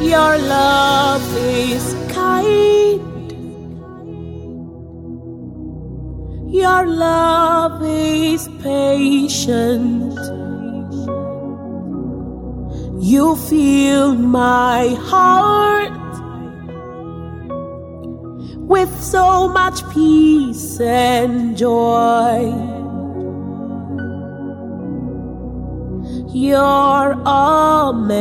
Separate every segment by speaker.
Speaker 1: Your love is kind. Your love is patient. You fill my heart with so much peace and joy. You're amazing.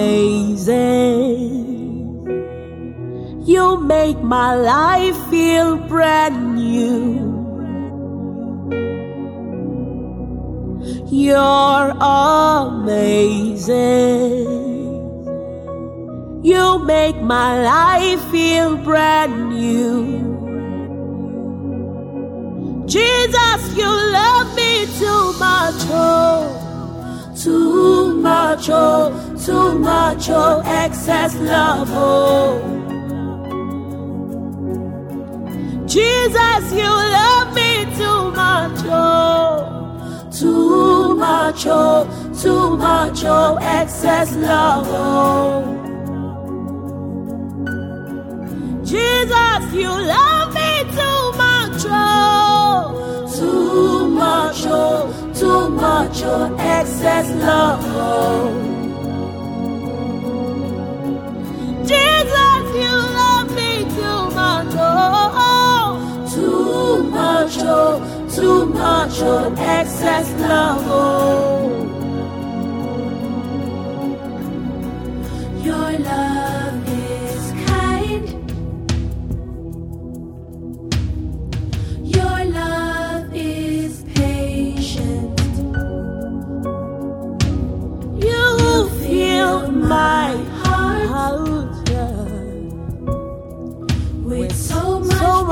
Speaker 1: You make my life feel brand new. You're amazing. You make my life feel brand new. Jesus, you love me too much, oh, too much, oh, too much, oh, excess love, oh. Jesus, you love me too much, oh, too much, oh, too much, oh, excess love, oh. Jesus, you love me too much, oh, much, oh, excess love. Jesus, you love me too much, oh, too much, oh, too much, oh, excess love, oh.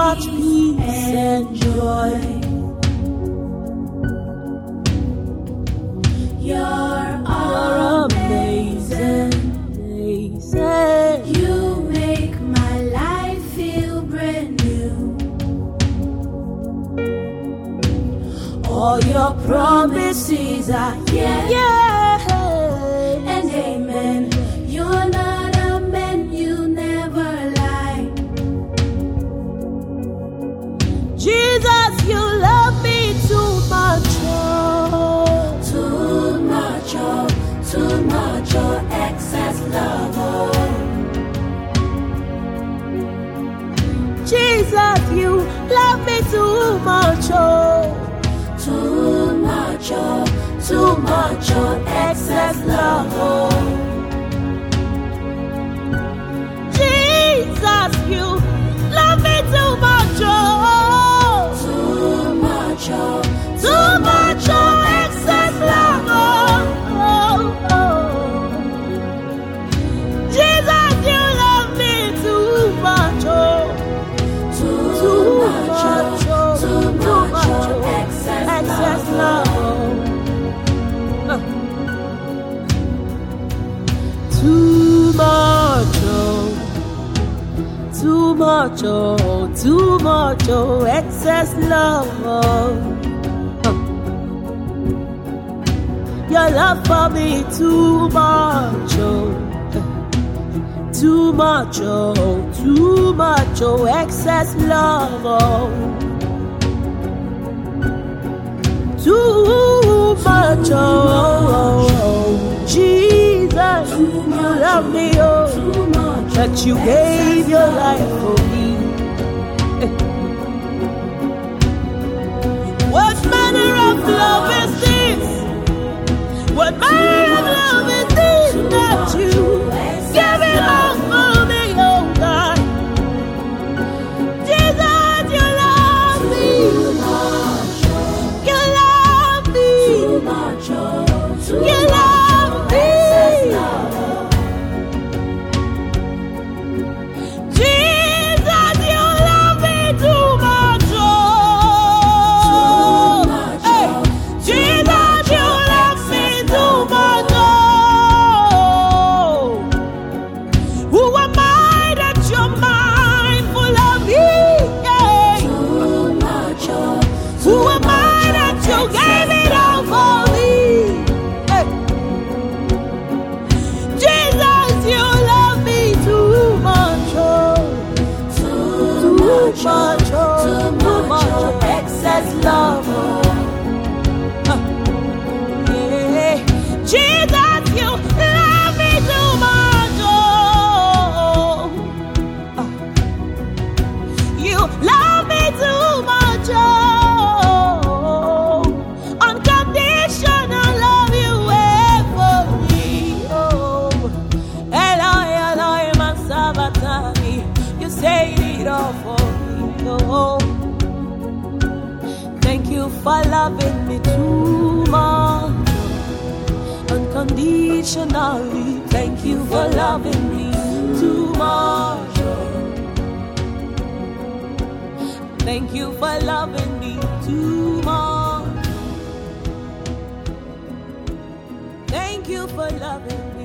Speaker 2: Much,
Speaker 1: so
Speaker 2: peace and joy. You're amazing.
Speaker 1: amazing.
Speaker 2: You make my life feel brand new.
Speaker 1: All your promises are
Speaker 2: Yeah.
Speaker 1: yeah. Too much,
Speaker 2: or excess love, oh.
Speaker 1: Too much, oh,
Speaker 2: too much, oh, too much, oh, excess love. Oh.
Speaker 1: Your love for me too much, oh. Too much, oh, too much, oh, excess love, oh. Too much, oh, love me, oh, that you gave your life for me. it all for you. Thank you for loving me too much. Unconditionally, thank you for loving me too much. Thank you for loving me too much. Thank you for loving me.